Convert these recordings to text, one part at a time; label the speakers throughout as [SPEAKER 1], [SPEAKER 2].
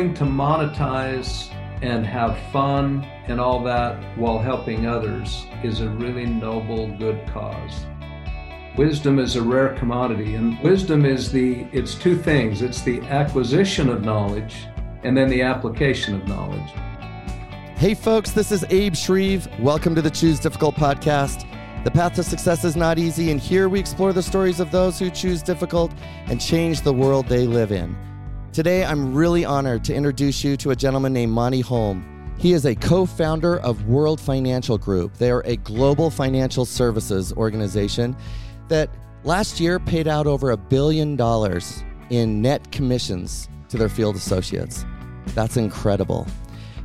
[SPEAKER 1] learning to monetize and have fun and all that while helping others is a really noble, good cause. Wisdom is a rare commodity, and wisdom is the it's two things it's the acquisition of knowledge and then the application of knowledge.
[SPEAKER 2] Hey, folks, this is Abe Shreve. Welcome to the Choose Difficult podcast. The path to success is not easy, and here we explore the stories of those who choose difficult and change the world they live in. Today, I'm really honored to introduce you to a gentleman named Monty Holm. He is a co founder of World Financial Group. They are a global financial services organization that last year paid out over a billion dollars in net commissions to their field associates. That's incredible.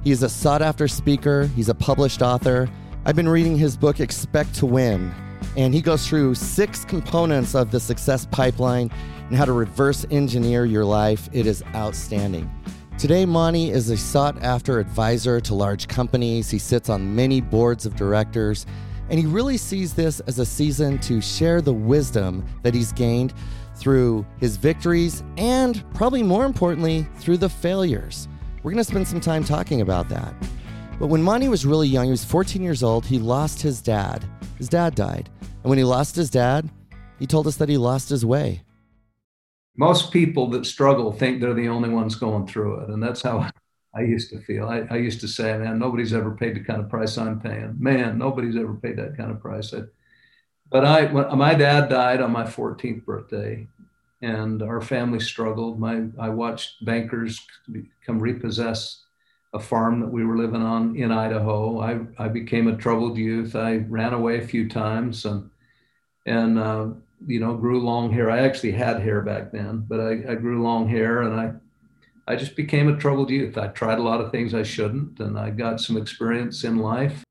[SPEAKER 2] He's a sought after speaker, he's a published author. I've been reading his book, Expect to Win, and he goes through six components of the success pipeline and how to reverse engineer your life. It is outstanding. Today, Monty is a sought after advisor to large companies. He sits on many boards of directors, and he really sees this as a season to share the wisdom that he's gained through his victories and, probably more importantly, through the failures. We're going to spend some time talking about that. But when Monty was really young, he was 14 years old, he lost his dad. His dad died. And when he lost his dad, he told us that he lost his way
[SPEAKER 1] most people that struggle think they're the only ones going through it. And that's how I used to feel. I, I used to say, man, nobody's ever paid the kind of price I'm paying. Man, nobody's ever paid that kind of price. I, but I, when, my dad died on my 14th birthday, and our family struggled. My, I watched bankers come repossess a farm that we were living on in Idaho. I, I became a troubled youth. I ran away a few times, and and uh, you know, grew long hair. I actually had hair back then, but I, I grew long hair and I, I just became a troubled youth. I tried a lot of things I shouldn't, and I got some experience in life.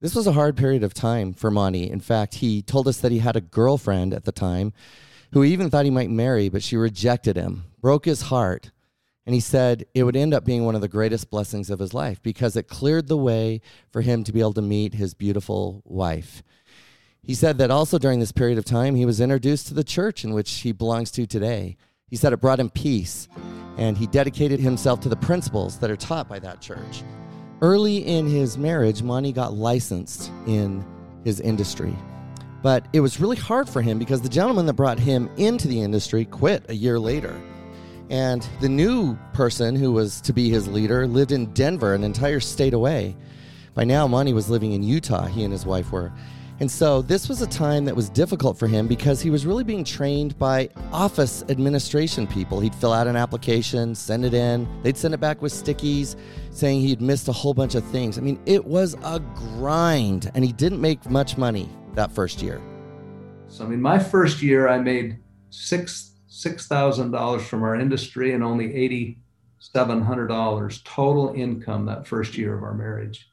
[SPEAKER 2] This was a hard period of time for Monty. In fact, he told us that he had a girlfriend at the time who he even thought he might marry, but she rejected him, broke his heart. And he said it would end up being one of the greatest blessings of his life because it cleared the way for him to be able to meet his beautiful wife. He said that also during this period of time, he was introduced to the church in which he belongs to today. He said it brought him peace, and he dedicated himself to the principles that are taught by that church. Early in his marriage, Monty got licensed in his industry. But it was really hard for him because the gentleman that brought him into the industry quit a year later. And the new person who was to be his leader lived in Denver, an entire state away. By now, Monty was living in Utah, he and his wife were. And so this was a time that was difficult for him because he was really being trained by office administration people. He'd fill out an application, send it in, they'd send it back with stickies saying he'd missed a whole bunch of things. I mean, it was a grind, and he didn't make much money that first year.
[SPEAKER 1] So, I mean, my first year, I made six six thousand dollars from our industry and only eighty seven hundred dollars total income that first year of our marriage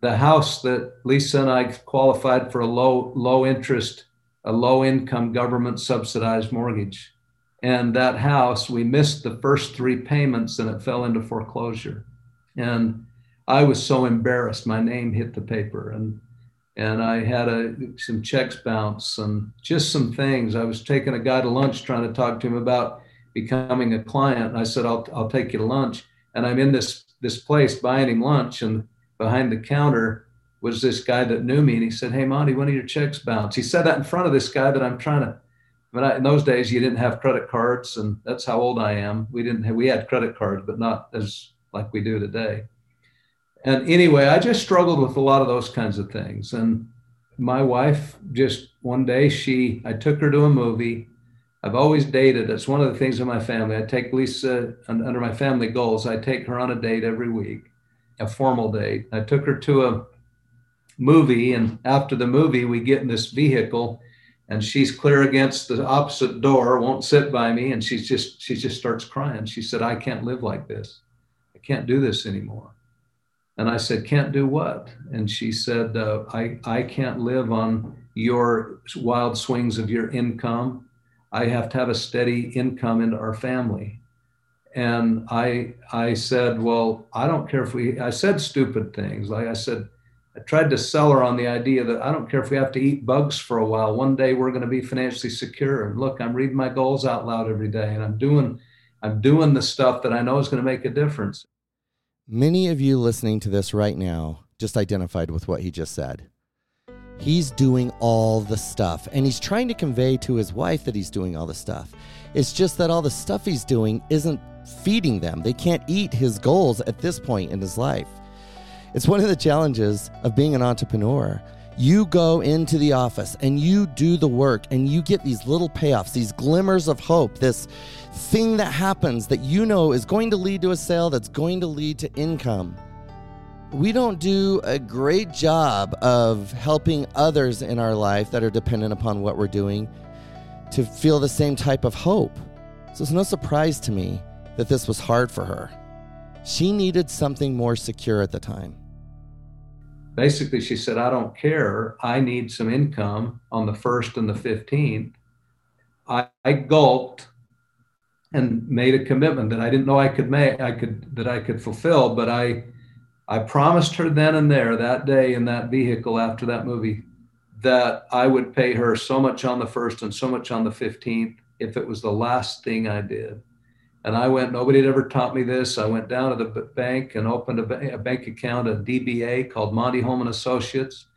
[SPEAKER 1] the house that Lisa and I qualified for a low low interest, a low income government subsidized mortgage. And that house, we missed the first three payments and it fell into foreclosure. And I was so embarrassed. My name hit the paper and and I had a, some checks bounce and just some things. I was taking a guy to lunch trying to talk to him about becoming a client. And I said, I'll, I'll take you to lunch. And I'm in this, this place buying him lunch. And behind the counter was this guy that knew me and he said, Hey, Monty, when are your checks bounced. He said that in front of this guy that I'm trying to. But I, in those days, you didn't have credit cards, and that's how old I am. We didn't have, we had credit cards, but not as like we do today. And anyway, I just struggled with a lot of those kinds of things. And my wife just one day, she, I took her to a movie. I've always dated. It's one of the things in my family. I take Lisa under my family goals. I take her on a date every week a formal date. I took her to a movie, and after the movie, we get in this vehicle, and she's clear against the opposite door, won't sit by me, and she's just she just starts crying. She said, "I can't live like this. I can't do this anymore." And I said, "Can't do what?" And she said, uh, "I I can't live on your wild swings of your income. I have to have a steady income into our family." And I I said, well, I don't care if we. I said stupid things. Like I said, I tried to sell her on the idea that I don't care if we have to eat bugs for a while. One day we're going to be financially secure. And look, I'm reading my goals out loud every day, and I'm doing I'm doing the stuff that I know is going to make a difference.
[SPEAKER 2] Many of you listening to this right now just identified with what he just said. He's doing all the stuff, and he's trying to convey to his wife that he's doing all the stuff. It's just that all the stuff he's doing isn't feeding them. They can't eat his goals at this point in his life. It's one of the challenges of being an entrepreneur. You go into the office and you do the work and you get these little payoffs, these glimmers of hope, this thing that happens that you know is going to lead to a sale that's going to lead to income we don't do a great job of helping others in our life that are dependent upon what we're doing to feel the same type of hope. So it's no surprise to me that this was hard for her. She needed something more secure at the time.
[SPEAKER 1] Basically, she said, I don't care. I need some income on the 1st and the 15th. I, I gulped and made a commitment that I didn't know I could make, I could, that I could fulfill, but I, I promised her then and there that day in that vehicle after that movie that I would pay her so much on the first and so much on the 15th if it was the last thing I did. And I went, nobody had ever taught me this. I went down to the bank and opened a, a bank account, a DBA called Monty Holm and Associates.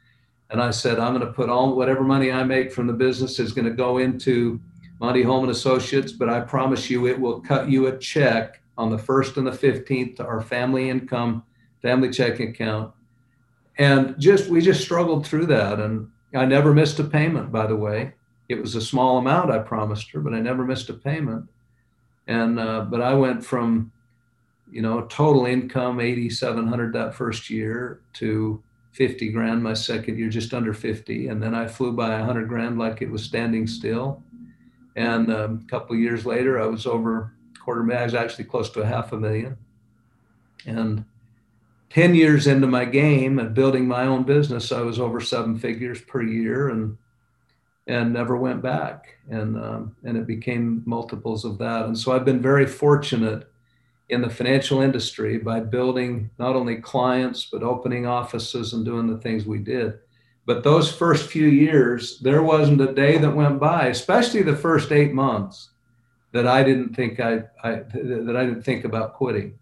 [SPEAKER 1] And I said, I'm going to put all whatever money I make from the business is going to go into Monty Holm and Associates, but I promise you it will cut you a check on the 1st and the 15th to our family income family checking account. And just we just struggled through that. And I never missed a payment, by the way. It was a small amount I promised her, but I never missed a payment. And uh, but I went from, you know, total income eighty seven hundred that first year to fifty grand my second year, just under fifty, and then I flew by a hundred grand like it was standing still. And um, a couple years later, I was over quarter million. I was actually close to a half a million. And 10 years into my game and building my own business, I was over seven figures per year and and never went back. And um, and it became multiples of that. And so I've been very fortunate in the financial industry by building not only clients but opening offices and doing the things we did. But those first few years, there wasn't a day that went by, especially the first eight months, that I didn't think I, I that I didn't think about quitting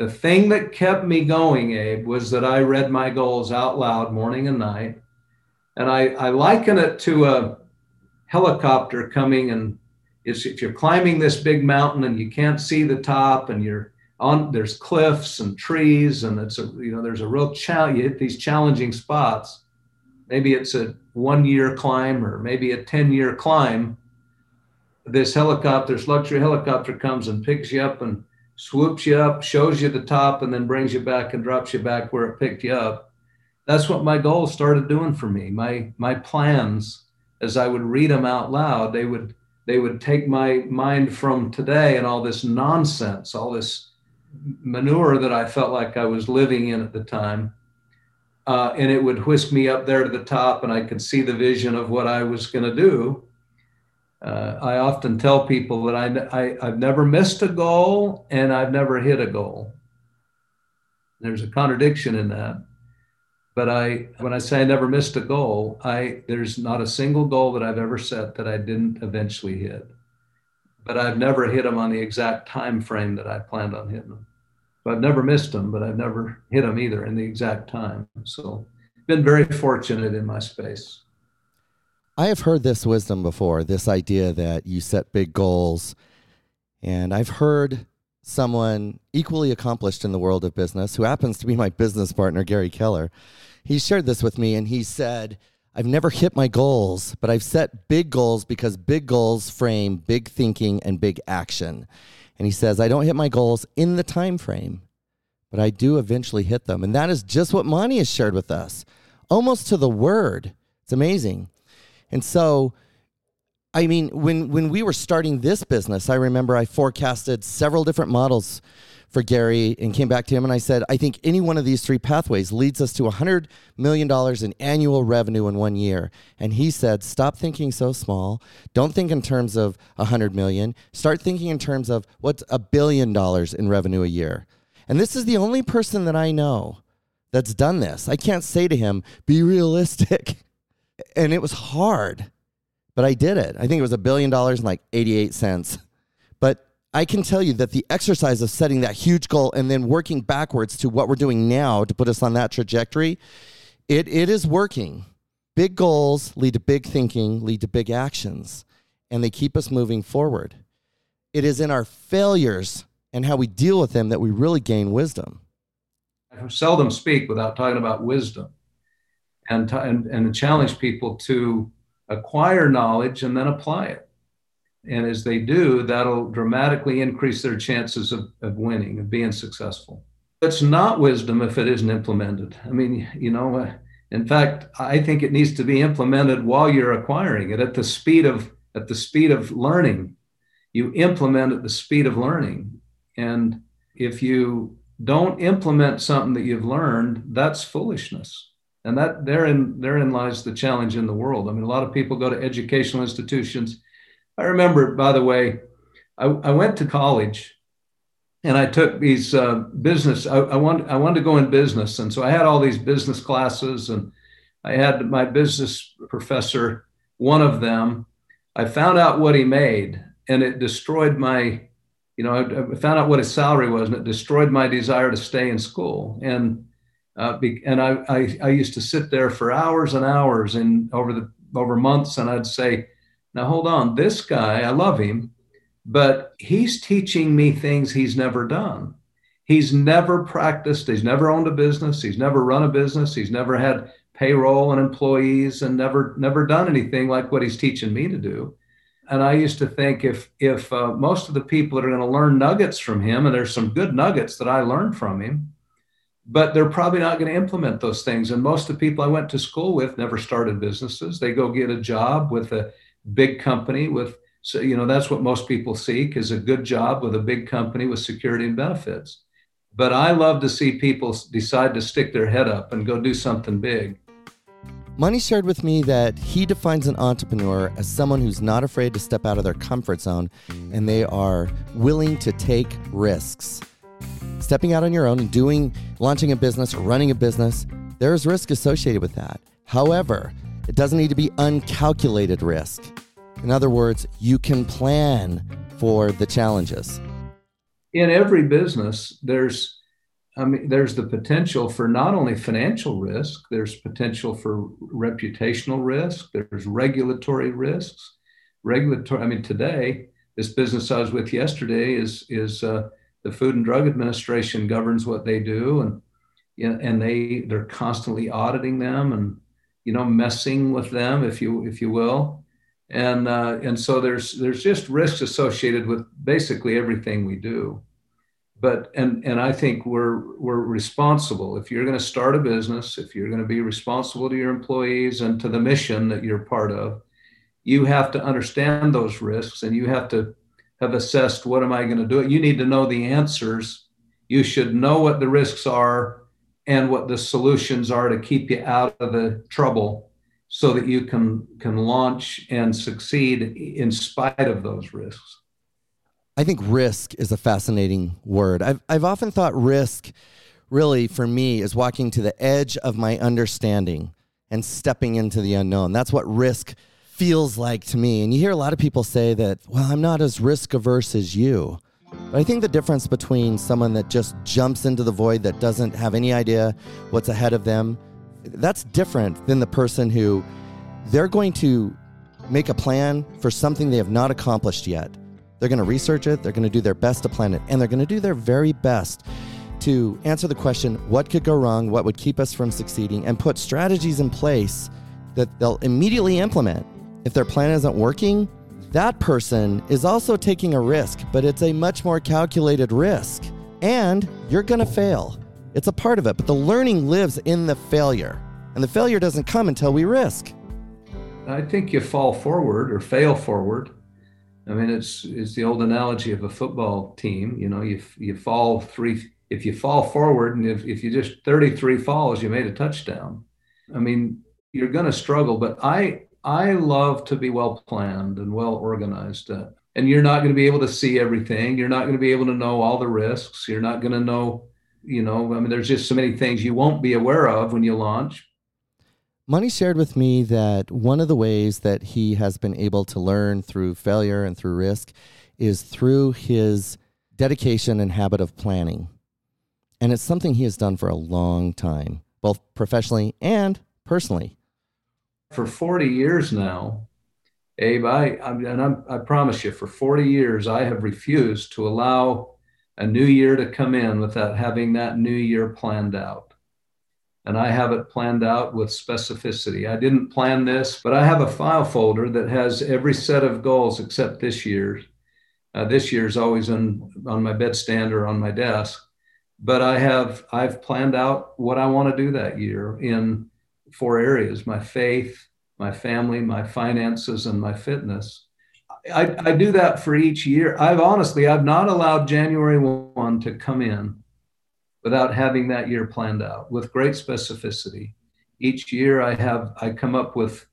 [SPEAKER 1] the thing that kept me going, Abe, was that I read my goals out loud morning and night. And I, I liken it to a helicopter coming and if you're climbing this big mountain and you can't see the top and you're on there's cliffs and trees and it's a you know there's a real challenge you hit these challenging spots maybe it's a one year climb or maybe a 10 year climb this helicopter this luxury helicopter comes and picks you up and swoops you up, shows you the top, and then brings you back and drops you back where it picked you up. That's what my goals started doing for me. My my plans, as I would read them out loud, they would they would take my mind from today and all this nonsense, all this manure that I felt like I was living in at the time. Uh, and it would whisk me up there to the top, and I could see the vision of what I was going to do uh, I often tell people that I, I, have never missed a goal and I've never hit a goal. There's a contradiction in that. But I, when I say I never missed a goal, I there's not a single goal that I've ever set that I didn't eventually hit. But I've never hit them on the exact time frame that I planned on hitting them. So I've never missed them, but I've never hit them either in the exact time. So been very fortunate in my space.
[SPEAKER 2] I have heard this wisdom before, this idea that you set big goals. And I've heard someone equally accomplished in the world of business, who happens to be my business partner, Gary Keller. He shared this with me and he said, I've never hit my goals, but I've set big goals because big goals frame big thinking and big action. And he says, I don't hit my goals in the time frame, but I do eventually hit them. And that is just what Monty has shared with us, almost to the word. It's amazing. And so, I mean, when when we were starting this business, I remember I forecasted several different models for Gary and came back to him and I said, I think any one of these three pathways leads us to $100 million in annual revenue in one year. And he said, stop thinking so small. Don't think in terms of 100 million. Start thinking in terms of what's a billion dollars in revenue a year. And this is the only person that I know that's done this. I can't say to him, be realistic. and it was hard, but I did it. I think it was a billion dollars and like 88 cents. I can tell you that the exercise of setting that huge goal and then working backwards to what we're doing now to put us on that trajectory, it, it is working. Big goals lead to big thinking, lead to big actions, and they keep us moving forward. It is in our failures and how we deal with them that we really gain wisdom.
[SPEAKER 1] I seldom speak without talking about wisdom and, t- and, and challenge people to acquire knowledge and then apply it. And as they do, that'll dramatically increase their chances of, of winning, of being successful. It's not wisdom if it isn't implemented. I mean, you know, uh, in fact, I think it needs to be implemented while you're acquiring it at the speed of at the speed of learning. You implement at the speed of learning. And if you don't implement something that you've learned, that's foolishness. And that therein therein lies the challenge in the world. I mean, a lot of people go to educational institutions. I remember, by the way, I, I went to college and I took these uh, business. I, I wanted I wanted to go in business, and so I had all these business classes, and I had my business professor, one of them. I found out what he made, and it destroyed my you know, I, I, found out what his salary was, and it destroyed my desire to stay in school. And uh, be, and I, I, I used to sit there for hours and hours and over the over months, and I'd say, "Now hold on, this guy, I love him, but he's teaching me things he's never done. He's never practiced. He's never owned a business. He's never run a business. He's never had payroll and employees, and never never done anything like what he's teaching me to do." and I used to think if if uh, most of the people that are going to learn nuggets from him, and there's some good nuggets that I learned from him, but they're probably not going to implement those things. And most of the people I went to school with never started businesses. They go get a job with a big company with so you know that's what most people seek is a good job with a big company with security and benefits. But I love to see people decide to stick their head up and go do something big.
[SPEAKER 2] Monty shared with me that he defines an entrepreneur as someone who's not afraid to step out of their comfort zone and they are willing to take risks. Stepping out on your own and doing, launching a business or running a business, there's risk associated with that. However, it doesn't need to be uncalculated risk. In other words, you can plan for the challenges.
[SPEAKER 1] In every business, there's I mean, there's the potential for not only financial risk, there's potential for reputational risk, there's regulatory risks. Regulatory, I mean, today, this business I was with yesterday is, is uh, the Food and Drug Administration governs what they do. And, and they, they're constantly auditing them and, you know, messing with them, if you, if you will. And, uh, and so there's, there's just risks associated with basically everything we do but and and I think we're we're responsible. If you're going to start a business, if you're going to be responsible to your employees and to the mission that you're part of, you have to understand those risks and you have to have assessed what am I going to do. You need to know the answers. You should know what the risks are and what the solutions are to keep you out of the trouble so that you can can launch and succeed in spite of those risks.
[SPEAKER 2] I think risk is a fascinating word. I've, I've often thought risk, really, for me, is walking to the edge of my understanding and stepping into the unknown. That's what risk feels like to me. And you hear a lot of people say that, well, I'm not as risk averse as you. I think the difference between someone that just jumps into the void that doesn't have any idea what's ahead of them, that's different than the person who they're going to make a plan for something they have not accomplished yet. They're going to research it, they're going to do their best to plan it, and they're going to do their very best to answer the question what could go wrong, what would keep us from succeeding, and put strategies in place that they'll immediately implement. If their plan isn't working, that person is also taking a risk, but it's a much more calculated risk. And you're going to fail. It's a part of it, but the learning lives in the failure. And the failure doesn't come until we risk.
[SPEAKER 1] I think you fall forward or fail forward I mean, it's it's the old analogy of a football team. You know, you you fall three if you fall forward, and if if you just 33 falls, you made a touchdown. I mean, you're going to struggle. But I I love to be well planned and well organized. Uh, and you're not going to be able to see everything. You're not going to be able to know all the risks. You're not going to know, you know. I mean, there's just so many things you won't be aware of when you launch.
[SPEAKER 2] Monty shared with me that one of the ways that he has been able to learn through failure and through risk is through his dedication and habit of planning. And it's something he has done for a long time, both professionally and personally.
[SPEAKER 1] For 40 years now, Abe, I, and I'm, I promise you, for 40 years, I have refused to allow a new year to come in without having that new year planned out and I have it planned out with specificity. I didn't plan this, but I have a file folder that has every set of goals except this year's. Uh, this year's always on on my bedstand or on my desk, but I have I've planned out what I want to do that year in four areas: my faith, my family, my finances, and my fitness. I, I do that for each year. I've honestly I've not allowed January one to come in without having that year planned out with great specificity. Each year I have I come up with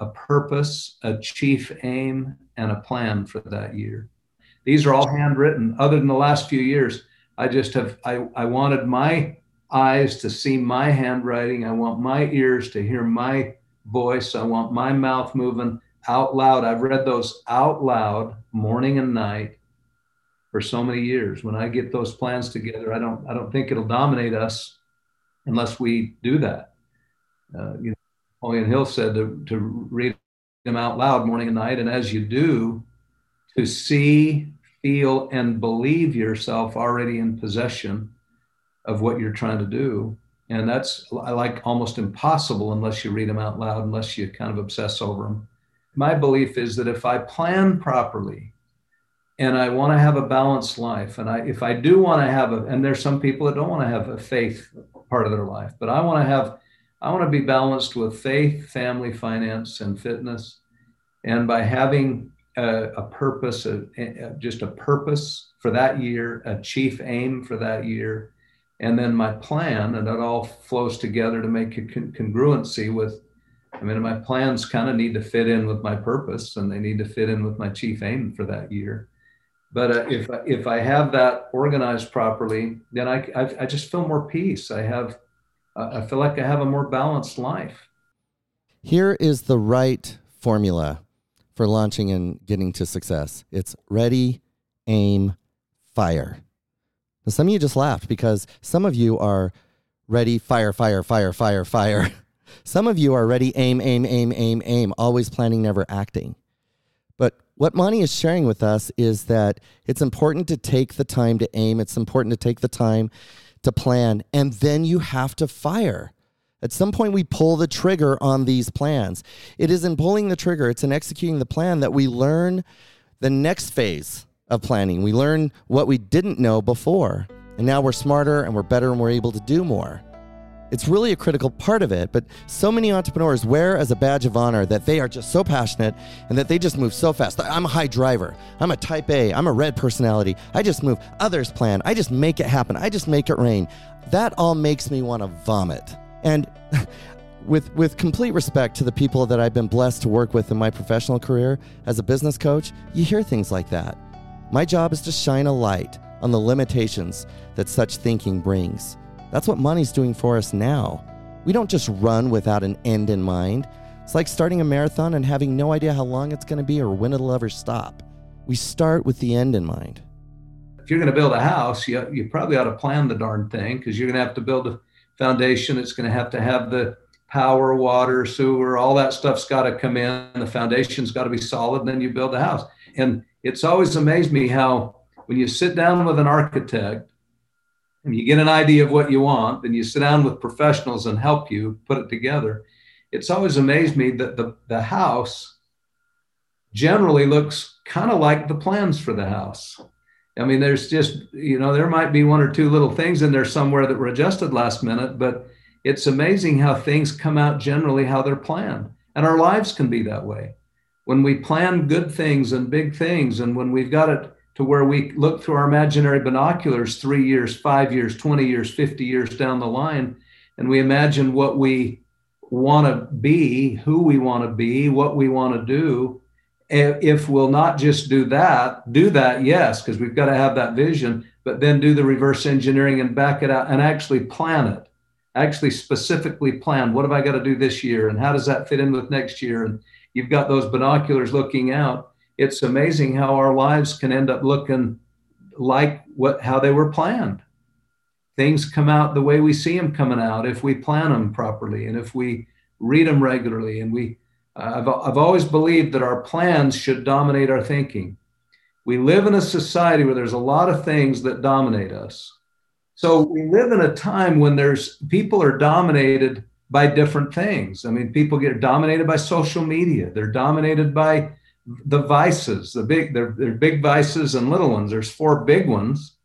[SPEAKER 1] a purpose, a chief aim, and a plan for that year. These are all handwritten. Other than the last few years, I just have I, I wanted my eyes to see my handwriting. I want my ears to hear my voice. I want my mouth moving out loud. I've read those out loud morning and night for so many years. When I get those plans together, I don't I don't think it'll dominate us unless we do that. Uh, you know, Napoleon Hill said to, to read them out loud morning and night, and as you do, to see, feel, and believe yourself already in possession of what you're trying to do. And that's like almost impossible unless you read them out loud, unless you kind of obsess over them. My belief is that if I plan properly, and I want to have a balanced life. And I, if I do want to have a, and there's some people that don't want to have a faith part of their life, but I want to have, I want to be balanced with faith, family, finance, and fitness. And by having a, a purpose, a, a, just a purpose for that year, a chief aim for that year, and then my plan, and it all flows together to make a con- congruency with. I mean, my plans kind of need to fit in with my purpose, and they need to fit in with my chief aim for that year but uh, if if I have that organized properly, then I, I, I just feel more peace. I have I feel like I have a more balanced life.
[SPEAKER 2] Here is the right formula for launching and getting to success. It's ready, aim, fire. Now, some of you just laughed because some of you are ready, fire, fire, fire, fire, fire. Some of you are ready, aim, aim, aim, aim, aim, always planning, never acting. But what Monty is sharing with us is that it's important to take the time to aim, it's important to take the time to plan, and then you have to fire. At some point, we pull the trigger on these plans. It is in pulling the trigger, it's in executing the plan that we learn the next phase of planning. We learn what we didn't know before. And now we're smarter and we're better and we're able to do more. It's really a critical part of it, but so many entrepreneurs wear as a badge of honor that they are just so passionate and that they just move so fast. I'm a high driver. I'm a type A. I'm a red personality. I just move. Others plan. I just make it happen. I just make it rain. That all makes me want to vomit. And with with complete respect to the people that I've been blessed to work with in my professional career as a business coach, you hear things like that. My job is to shine a light on the limitations that such thinking brings. That's what Monty's doing for us now. We don't just run without an end in mind. It's like starting a marathon and having no idea how long it's going to be or when it'll ever stop. We start with the end in mind.
[SPEAKER 1] If you're going to build a house, you, you probably ought to plan the darn thing because you're going to have to build a foundation. It's going to have to have the power, water, sewer, all that stuff's got to come in. The foundation's got to be solid, and then you build the house. And it's always amazed me how when you sit down with an architect and you get an idea of what you want, then you sit down with professionals and help you put it together. It's always amazed me that the, the house generally looks kind of like the plans for the house. I mean, there's just, you know, there might be one or two little things in there somewhere that were adjusted last minute, but it's amazing how things come out generally how they're planned. And our lives can be that way. When we plan good things and big things, and when we've got it to where we look through our imaginary binoculars three years, five years, 20 years, 50 years down the line, and we imagine what we want to be, who we want to be, what we want to do. If we'll not just do that, do that, yes, because we've got to have that vision, but then do the reverse engineering and back it out and actually plan it. actually specifically plan what have I got to do this year and how does that fit in with next year? And you've got those binoculars looking out. It's amazing how our lives can end up looking like what how they were planned. Things come out the way we see them coming out if we plan them properly and if we read them regularly. And we, I've, I've always believed that our plans should dominate our thinking. We live in a society where there's a lot of things that dominate us. So we live in a time when there's people are dominated by different things. I mean, people get dominated by social media. They're dominated by the vices, the big, they're, they're big vices and little ones. There's four big ones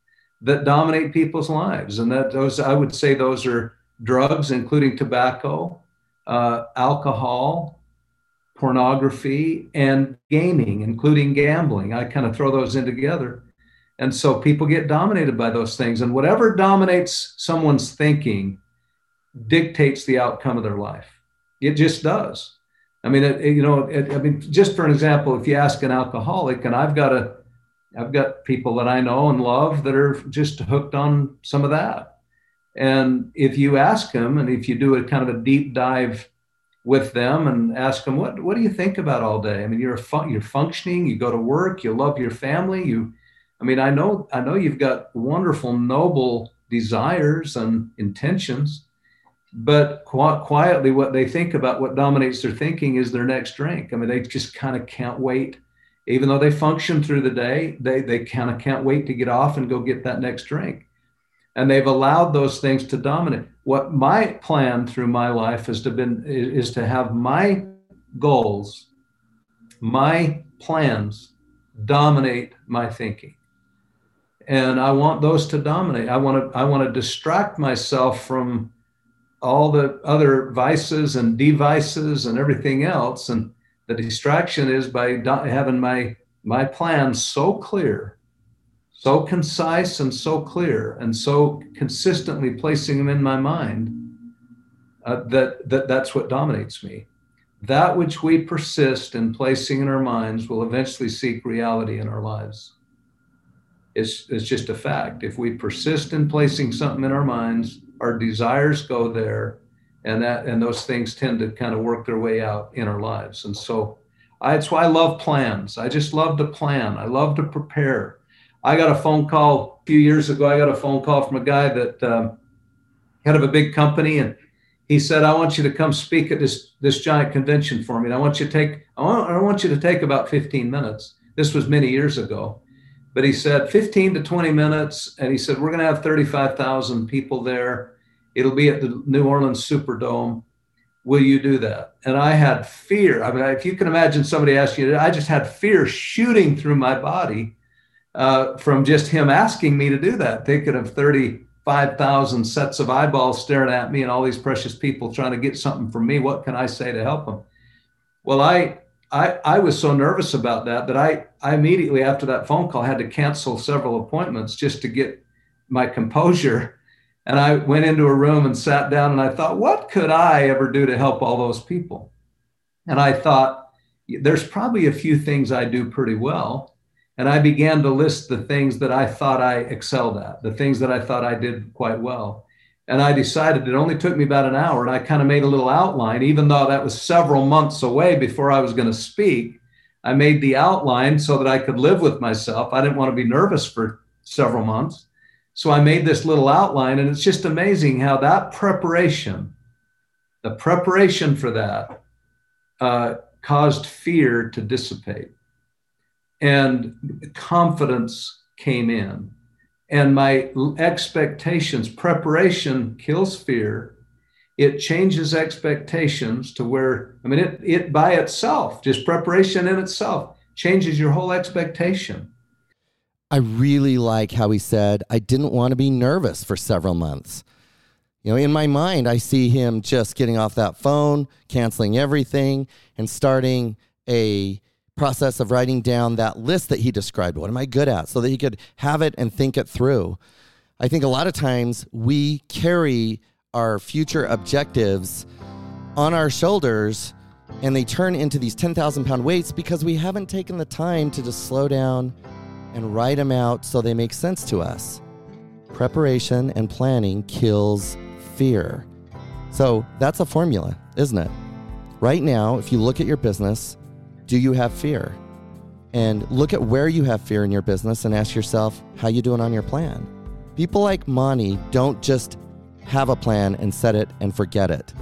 [SPEAKER 1] that dominate people's lives. And that those, I would say those are drugs, including tobacco, uh, alcohol, pornography, and gaming, including gambling. I kind of throw those in together. And so people get dominated by those things. And whatever dominates someone's thinking dictates the outcome of their life. It just does. I mean, it, you know, it, I mean, just for an example, if you ask an alcoholic, and I've got a, I've got people that I know and love that are just hooked on some of that. And if you ask them, and if you do a kind of a deep dive with them and ask them, what, what do you think about all day? I mean, you're, fun- you're functioning, you go to work, you love your family. You, I mean, I know, I know you've got wonderful, noble desires and intentions, but qu- quietly what they think about what dominates their thinking is their next drink. I mean, they just kind of can't wait even though they function through the day, they, they kind of can't wait to get off and go get that next drink. And they've allowed those things to dominate. What my plan through my life has to been is to have my goals, my plans dominate my thinking. And I want those to dominate. I want to I want to distract myself from all the other vices and devices and everything else. And the distraction is by having my my plan so clear so concise and so clear and so consistently placing them in my mind uh, that, that that's what dominates me. That which we persist in placing in our minds will eventually seek reality in our lives. It's, it's just a fact. If we persist in placing something in our minds our desires go there and that and those things tend to kind of work their way out in our lives. And so I, that's why i love plans. I just love to plan. I love to prepare. I got a phone call a few years ago i got a phone call from a guy that um, head of a big company and he said i want you to come speak at this this giant convention for me and i want you to take I want, I want you to take about 15 minutes. This was many years ago. But he said 15 to 20 minutes and he said we're going to have 35000 people there It'll be at the New Orleans Superdome. Will you do that? And I had fear. I mean, if you can imagine somebody asking you, I just had fear shooting through my body uh, from just him asking me to do that, thinking of 35,000 sets of eyeballs staring at me and all these precious people trying to get something from me. What can I say to help them? Well, I, I, I was so nervous about that that I, I immediately after that phone call had to cancel several appointments just to get my composure and I went into a room and sat down and I thought, what could I ever do to help all those people? And I thought, there's probably a few things I do pretty well. And I began to list the things that I thought I excelled at, the things that I thought I did quite well. And I decided it only took me about an hour. And I kind of made a little outline, even though that was several months away before I was going to speak. I made the outline so that I could live with myself. I didn't want to be nervous for several months. So I made this little outline, and it's just amazing how that preparation, the preparation for that, uh, caused fear to dissipate. And confidence came in. And my expectations, preparation kills fear. It changes expectations to where, I mean, it, it by itself, just preparation in itself, changes your whole expectation.
[SPEAKER 2] I really like how he said, I didn't want to be nervous for several months. You know, in my mind, I see him just getting off that phone, canceling everything, and starting a process of writing down that list that he described. What am I good at? So that he could have it and think it through. I think a lot of times we carry our future objectives on our shoulders and they turn into these 10,000 pound weights because we haven't taken the time to just slow down and write them out so they make sense to us. Preparation and planning kills fear. So that's a formula, isn't it? Right now, if you look at your business, do you have fear? And look at where you have fear in your business and ask yourself, how you doing on your plan? People like Monty don't just have a plan and set it and forget it.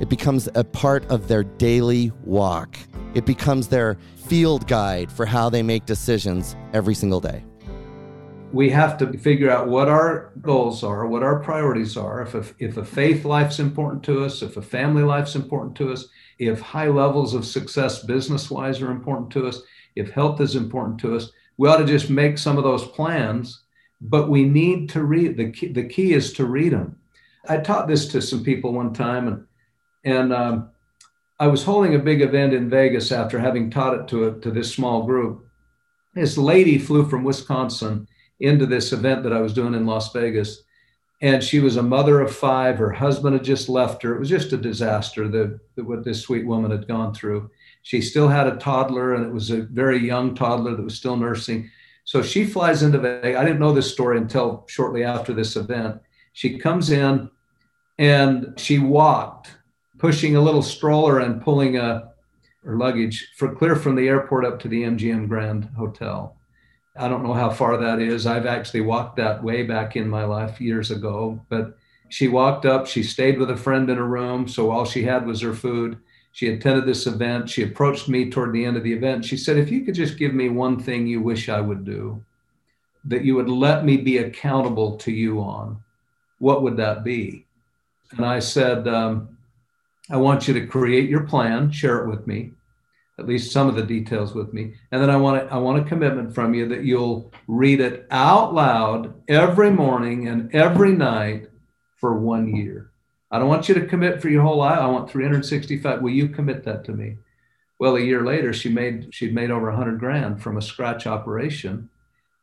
[SPEAKER 2] It becomes a part of their daily walk. It becomes their field guide for how they make decisions every single day
[SPEAKER 1] we have to figure out what our goals are, what our priorities are. If a, if a faith life's important to us, if a family life's important to us, if high levels of success business wise are important to us, if health is important to us, we ought to just make some of those plans. But we need to read the key, the key is to read them. I taught this to some people one time, and and um, I was holding a big event in Vegas after having taught it to a, to this small group. This lady flew from Wisconsin into this event that I was doing in Las Vegas. And she was a mother of five. Her husband had just left her. It was just a disaster that, that what this sweet woman had gone through. She still had a toddler, and it was a very young toddler that was still nursing. So she flies into Vegas. I didn't know this story until shortly after this event. She comes in and she walked, pushing a little stroller and pulling a, her luggage for clear from the airport up to the MGM Grand Hotel. I don't know how far that is. I've actually walked that way back in my life years ago. But she walked up, she stayed with a friend in a room. So all she had was her food. She attended this event. She approached me toward the end of the event. She said, If you could just give me one thing you wish I would do, that you would let me be accountable to you on, what would that be? And I said, um, I want you to create your plan, share it with me at least some of the details with me. And then I want I want a commitment from you that you'll read it out loud every morning and every night for one year. I don't want you to commit for your whole life. I want 365. Will you commit that to me? Well, a year later, she made she'd made over 100 grand from a scratch operation,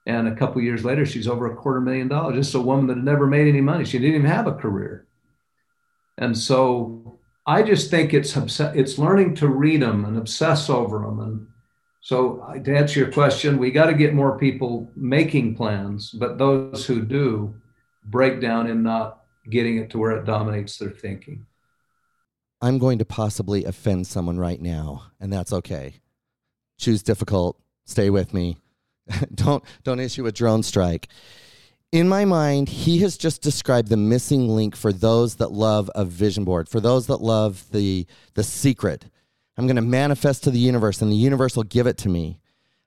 [SPEAKER 1] and a couple years later, she's over a quarter million dollars. Just a woman that had never made any money. She didn't even have a career, and so I just think it's it's learning to read them and obsess over them. And so, uh, to answer your question, we got to get more people making plans, but those who do break down in not getting it to where it dominates their thinking.
[SPEAKER 2] I'm going to possibly offend someone right now, and that's okay. Choose difficult. Stay with me. don't don't issue a drone strike in my mind, he has just described the missing link for those that love a vision board, for those that love the, the secret. I'm going to manifest to the universe, and the universe will give it to me.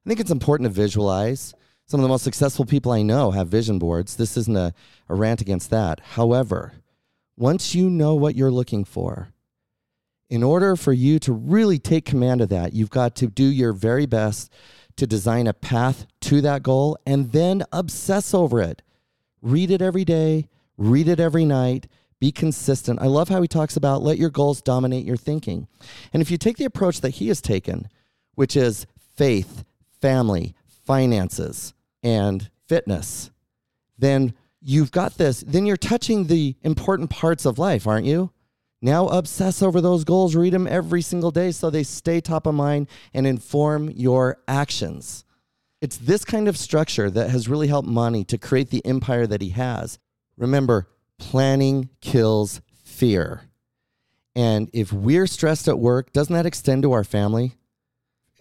[SPEAKER 2] I think it's important to visualize. Some of the most successful people I know have vision boards. This isn't a, a rant against that. However, once you know what you're looking for, in order for you to really take command of that, you've got to do your very best to design a path to that goal and then obsess over it. Read it every day, read it every night, be consistent. I love how he talks about let your goals dominate your thinking. And if you take the approach that he has taken, which is faith, family, finances, and fitness, then you've got this. Then you're touching the important parts of life, aren't you? Now obsess over those goals, read them every single day so they stay top of mind and inform your actions. It's this kind of structure that has really helped Monty to create the empire that he has. Remember, planning kills fear. And if we're stressed at work, doesn't that extend to our family?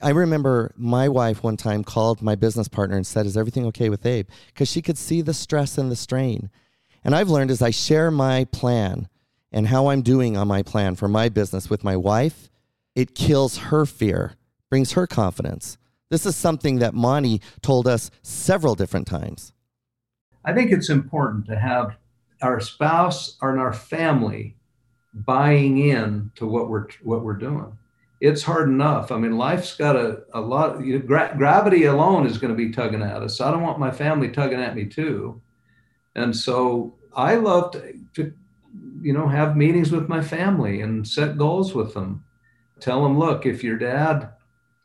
[SPEAKER 2] I remember my wife one time called my business partner and said, Is everything okay with Abe? Because she could see the stress and the strain. And I've learned as I share my plan and how I'm doing on my plan for my business with my wife, it kills her fear, brings her confidence. This is something that Monty told us several different times.
[SPEAKER 1] I think it's important to have our spouse and our family buying in to what we're what we're doing. It's hard enough. I mean, life's got a, a lot. You know, gra- gravity alone is going to be tugging at us. I don't want my family tugging at me too. And so I love to, to you know, have meetings with my family and set goals with them. Tell them, look, if your dad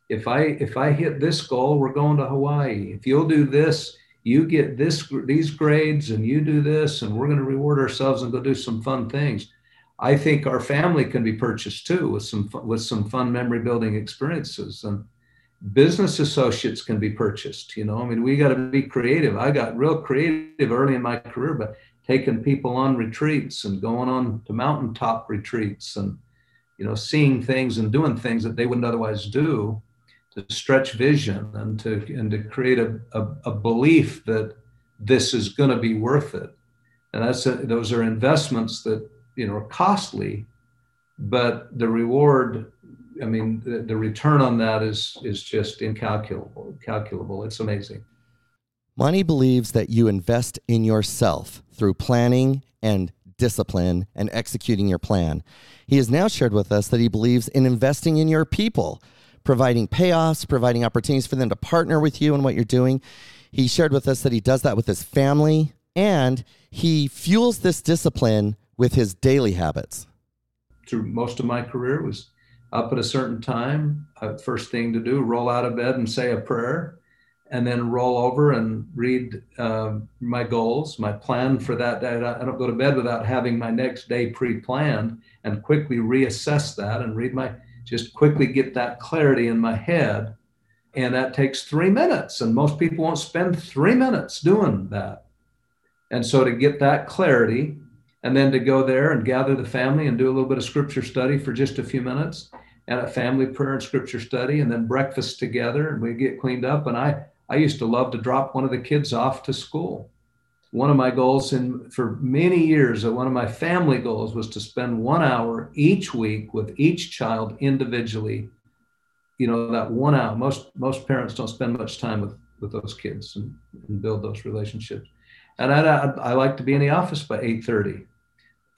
[SPEAKER 1] if I if I hit this goal, we're going to Hawaii. If you'll do this, you get this these grades, and you do this, and we're going to reward ourselves and go do some fun things. I think our family can be purchased too with some with some fun memory building experiences and business associates can be purchased you know i mean we got to be creative i got real creative early in my career but taking people on retreats and going on to mountaintop retreats and you know seeing things and doing things that they wouldn't otherwise do to stretch vision and to and to create a, a, a belief that this is going to be worth it. And that's a, those are investments that you know are costly but the reward i mean the, the return on that is is just incalculable calculable. It's amazing.
[SPEAKER 2] Monty believes that you invest in yourself through planning and discipline and executing your plan. He has now shared with us that he believes in investing in your people, providing payoffs, providing opportunities for them to partner with you in what you're doing. He shared with us that he does that with his family and he fuels this discipline with his daily habits.
[SPEAKER 1] Through most of my career was up at a certain time, uh, first thing to do, roll out of bed and say a prayer and then roll over and read uh, my goals, my plan for that day. I don't go to bed without having my next day pre-planned and quickly reassess that and read my just quickly get that clarity in my head. And that takes three minutes. And most people won't spend three minutes doing that. And so to get that clarity, and then to go there and gather the family and do a little bit of scripture study for just a few minutes and a family prayer and scripture study and then breakfast together and we get cleaned up and i I used to love to drop one of the kids off to school. One of my goals in for many years, uh, one of my family goals was to spend one hour each week with each child individually. You know, that one hour. Most most parents don't spend much time with with those kids and, and build those relationships. And I, I, I like to be in the office by 8:30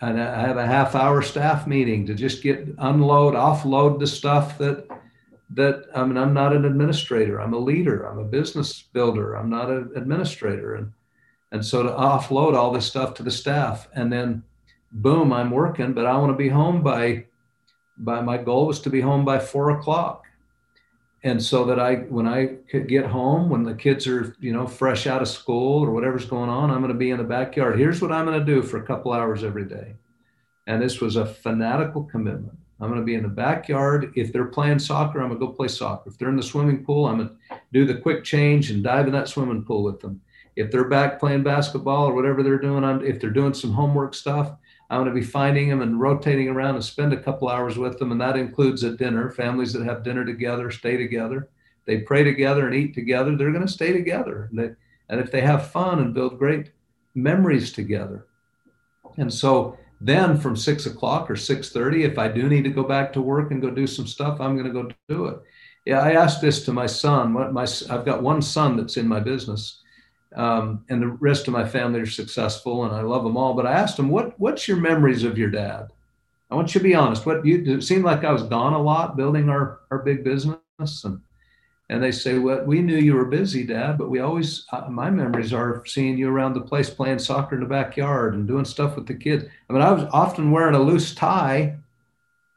[SPEAKER 1] and I have a half hour staff meeting to just get unload, offload the stuff that that I mean, I'm not an administrator. I'm a leader. I'm a business builder. I'm not an administrator. And and so to offload all this stuff to the staff, and then boom, I'm working, but I want to be home by by my goal was to be home by four o'clock. And so that I when I could get home, when the kids are, you know, fresh out of school or whatever's going on, I'm going to be in the backyard. Here's what I'm going to do for a couple hours every day. And this was a fanatical commitment I'm going to be in the backyard. If they're playing soccer, I'm going to go play soccer. If they're in the swimming pool, I'm going to do the quick change and dive in that swimming pool with them. If they're back playing basketball or whatever they're doing, if they're doing some homework stuff, I'm going to be finding them and rotating around and spend a couple hours with them. And that includes at dinner, families that have dinner together, stay together. They pray together and eat together. They're going to stay together. And, they, and if they have fun and build great memories together. And so then from six o'clock or six thirty, if I do need to go back to work and go do some stuff, I'm going to go do it. Yeah, I asked this to my son. What my I've got one son that's in my business, um, and the rest of my family are successful, and I love them all. But I asked them, "What What's your memories of your dad?" I want you to be honest. What you it seemed like I was gone a lot building our our big business, and and they say, "Well, we knew you were busy, Dad, but we always uh, my memories are seeing you around the place playing soccer in the backyard and doing stuff with the kids. I mean, I was often wearing a loose tie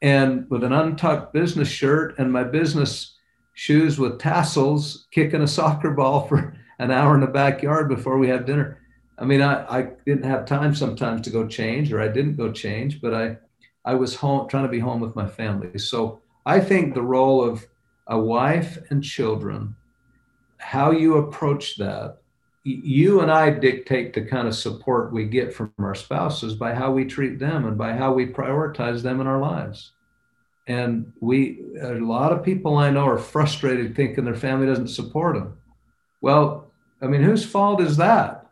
[SPEAKER 1] and with an untucked business shirt and my business shoes with tassels, kicking a soccer ball for an hour in the backyard before we had dinner. I mean, I, I didn't have time sometimes to go change, or I didn't go change, but I I was home trying to be home with my family. So I think the role of a wife and children, how you approach that, you and I dictate the kind of support we get from our spouses by how we treat them and by how we prioritize them in our lives. And we, a lot of people I know are frustrated thinking their family doesn't support them. Well, I mean, whose fault is that?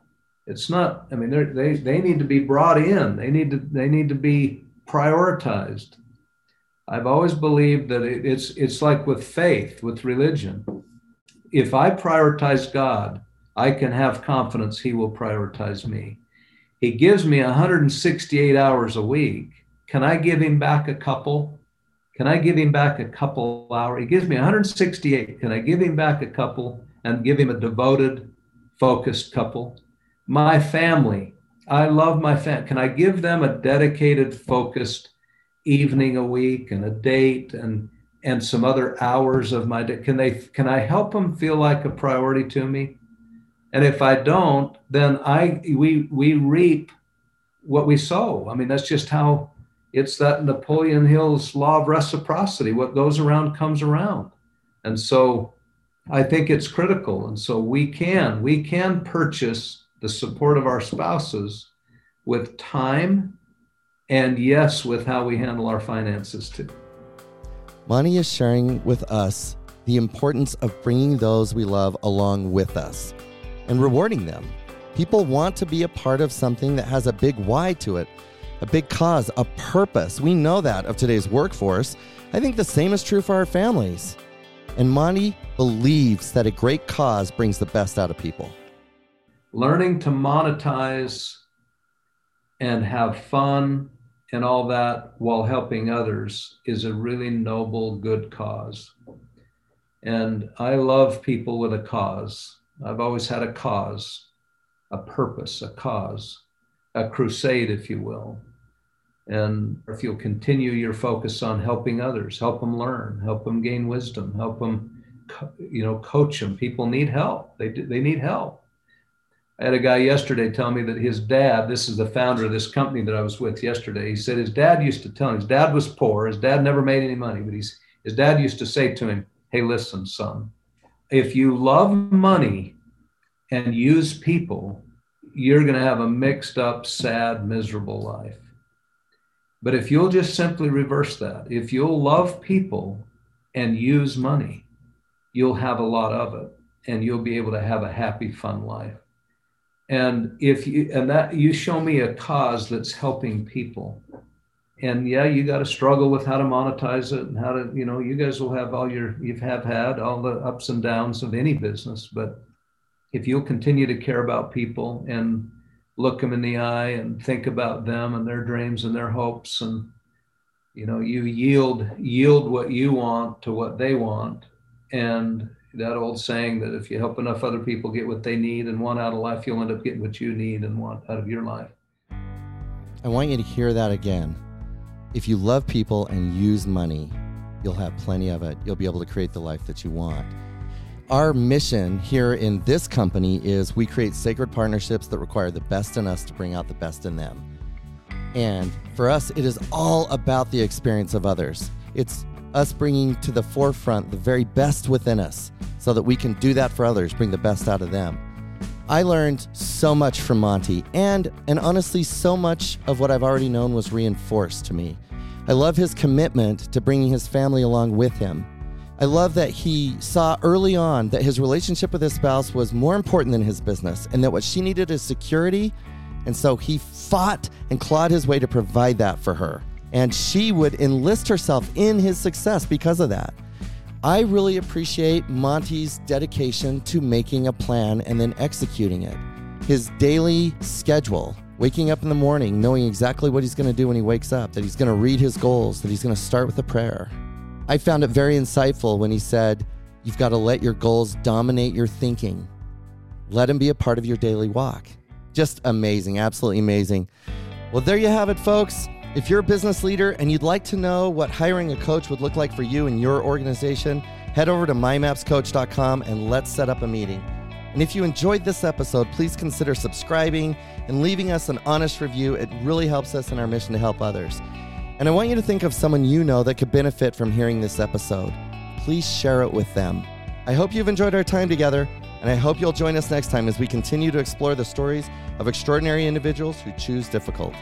[SPEAKER 1] It's not. I mean, they they need to be brought in. They need to they need to be prioritized. I've always believed that it's it's like with faith, with religion. If I prioritize God, I can have confidence He will prioritize me. He gives me 168 hours a week. Can I give Him back a couple? Can I give Him back a couple hours? He gives me 168. Can I give Him back a couple and give Him a devoted, focused couple? My family. I love my family. Can I give them a dedicated, focused, evening a week and a date and and some other hours of my day can they can i help them feel like a priority to me and if i don't then i we we reap what we sow i mean that's just how it's that napoleon hill's law of reciprocity what goes around comes around and so i think it's critical and so we can we can purchase the support of our spouses with time, and yes, with how we handle our finances too.
[SPEAKER 2] Monty is sharing with us the importance of bringing those we love along with us and rewarding them. People want to be a part of something that has a big why to it, a big cause, a purpose. We know that of today's workforce. I think the same is true for our families. And Monty believes that a great cause brings the best out of people.
[SPEAKER 1] Learning to monetize and have fun and all that while helping others is a really noble, good cause. And I love people with a cause. I've always had a cause, a purpose, a cause, a crusade, if you will. And if you'll continue your focus on helping others, help them learn, help them gain wisdom, help them, you know, coach them. People need help. They, they need help. I had a guy yesterday tell me that his dad, this is the founder of this company that I was with yesterday, he said his dad used to tell him, his dad was poor, his dad never made any money, but he's, his dad used to say to him, Hey, listen, son, if you love money and use people, you're going to have a mixed up, sad, miserable life. But if you'll just simply reverse that, if you'll love people and use money, you'll have a lot of it and you'll be able to have a happy, fun life. And if you, and that you show me a cause that's helping people. And yeah, you got to struggle with how to monetize it and how to, you know, you guys will have all your, you have have had all the ups and downs of any business. But if you'll continue to care about people and look them in the eye and think about them and their dreams and their hopes and you know you yield yield what you want to what they want. And that old saying that if you help enough other people get what they need and want out of life you'll end up getting what you need and want out of your life.
[SPEAKER 2] I want you to hear that again. If you love people and use money you'll have plenty of it. You'll be able to create the life that you want our mission here in this company is we create sacred partnerships that require the best in us to bring out the best in them. And for us, it is all about the experience of others. It's us bringing to the forefront the very best within us so that we can do that for others, bring the best out of them. I learned so much from Monty, and, and honestly, so much of what I've already known was reinforced to me. I love his commitment to bringing his family along with him I love that he saw early on that his relationship with his spouse was more important than his business and that what she needed is security. And so he fought and clawed his way to provide that for her. And she would enlist herself in his success because of that. I really appreciate Monty's dedication to making a plan and then executing it. His daily schedule, waking up in the morning, knowing exactly what he's going to do when he wakes up, that he's going to read his goals, that he's going to start with a prayer, I found it very insightful when he said, You've got to let your goals dominate your thinking. Let them be a part of your daily walk. Just amazing, absolutely amazing. Well, there you have it, folks. If you're a business leader and you'd like to know what hiring a coach would look like for you and your organization, head over to mymapscoach.com and let's set up a meeting. And if you enjoyed this episode, please consider subscribing and leaving us an honest review. It really helps us in our mission to help others. And I want you to think of someone you know that could benefit from hearing this episode. Please share it with them. I hope you've enjoyed our time together, and I hope you'll join us next time as we continue to explore the stories of extraordinary individuals who choose difficult.